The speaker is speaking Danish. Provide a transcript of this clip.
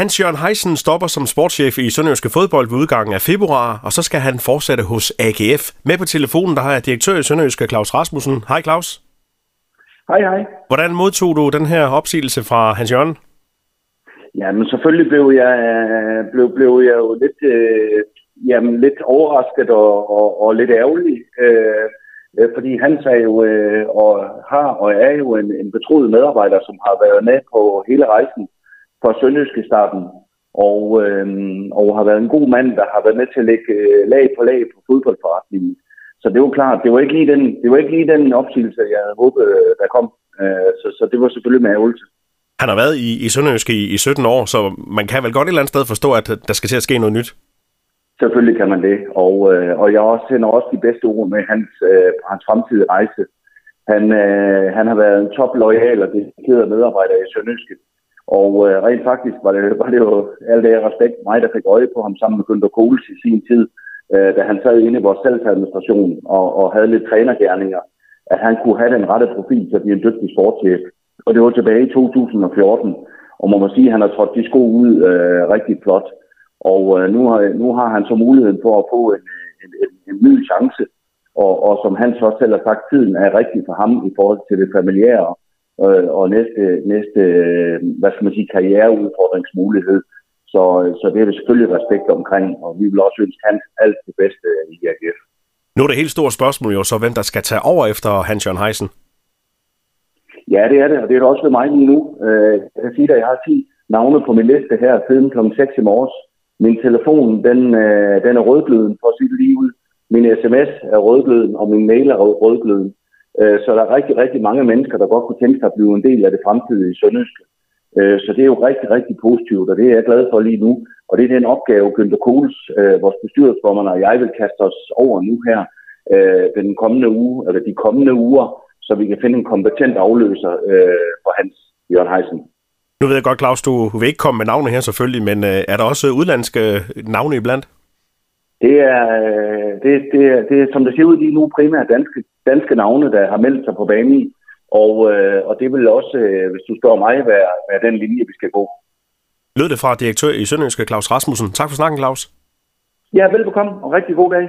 Hans Jørgen Heisen stopper som sportschef i Sønderjyske Fodbold ved udgangen af februar, og så skal han fortsætte hos AGF. Med på telefonen, der har jeg direktør i Sønderjyske Claus Rasmussen. Hej Claus. Hej hej. Hvordan modtog du den her opsigelse fra Hans Jørgen? Jamen selvfølgelig blev jeg, blev, blev jeg jo lidt, øh, jamen, lidt overrasket og, og, og lidt ærgerlig. Øh, øh, fordi han er jo øh, og har og er jo en, en betroet medarbejder, som har været med på hele rejsen fra Sønderjyske starten. Og, øh, og har været en god mand, der har været med til at lægge øh, lag på lag på fodboldforretningen. Så det var klart, det var ikke lige den, det var ikke lige den opsigelse, jeg havde håbet, øh, der kom. Øh, så, så det var selvfølgelig med ærgelse. Han har været i, i Sønderjysk i, i 17 år, så man kan vel godt et eller andet sted forstå, at der skal til at ske noget nyt. Selvfølgelig kan man det, og, øh, og jeg også sender også de bedste ord med hans, øh, hans fremtidige rejse. Han, øh, han har været en top loyal og dedikeret medarbejder i Sønderjyske. Og øh, rent faktisk var det, var det jo alt det respekt mig, der fik øje på ham sammen med Günther Kohls i sin tid, øh, da han sad inde i vores salgsadministration og, og havde lidt trænergærninger, at han kunne have den rette profil til at blive en dygtig sportschef. Og det var tilbage i 2014, og man må sige, at han har trådt de sko ud øh, rigtig flot. Og øh, nu, har, nu har han så muligheden for at få en, en, en, en ny chance, og, og som han så selv har sagt, tiden er rigtig for ham i forhold til det familiære øh, og næste, næste øh, hvad skal man sige, karriereudfordringsmulighed. Så, så det er det selvfølgelig respekt omkring, og vi vil også ønske hans alt det bedste i AGF. Nu er det helt store spørgsmål jo så, hvem der skal tage over efter Hans-Jørgen Heisen. Ja, det er det, og det er det også ved mig lige nu. Øh, jeg kan sige, at jeg har 10 navne på min liste her siden kl. 6 i morges. Min telefon, den, øh, den er rødgløden, for at sige det lige ud. Min sms er rødgløden, og min mail er rødgløden. Øh, så der er rigtig, rigtig mange mennesker, der godt kunne tænke sig at blive en del af det fremtidige Sønderjyske. Øh, så det er jo rigtig, rigtig positivt, og det er jeg glad for lige nu. Og det er den opgave, Günther Kohls, øh, vores bestyrelsesformand og jeg vil kaste os over nu her øh, den kommende uge, eller de kommende uger, så vi kan finde en kompetent afløser for Hans Jørgen Heisen. Nu ved jeg godt, Claus, du vil ikke komme med navne her selvfølgelig, men er der også udlandske navne iblandt? Det er, øh, det, det, det er, som det ser ud lige nu, primært danske, danske navne, der har meldt sig på banen. Og, øh, og det vil også, øh, hvis du spørger mig, være, være den linje, vi skal gå. Lød det fra direktør i Sønderjyske, Claus Rasmussen. Tak for snakken, Claus. Ja, velbekomme, og rigtig god dag.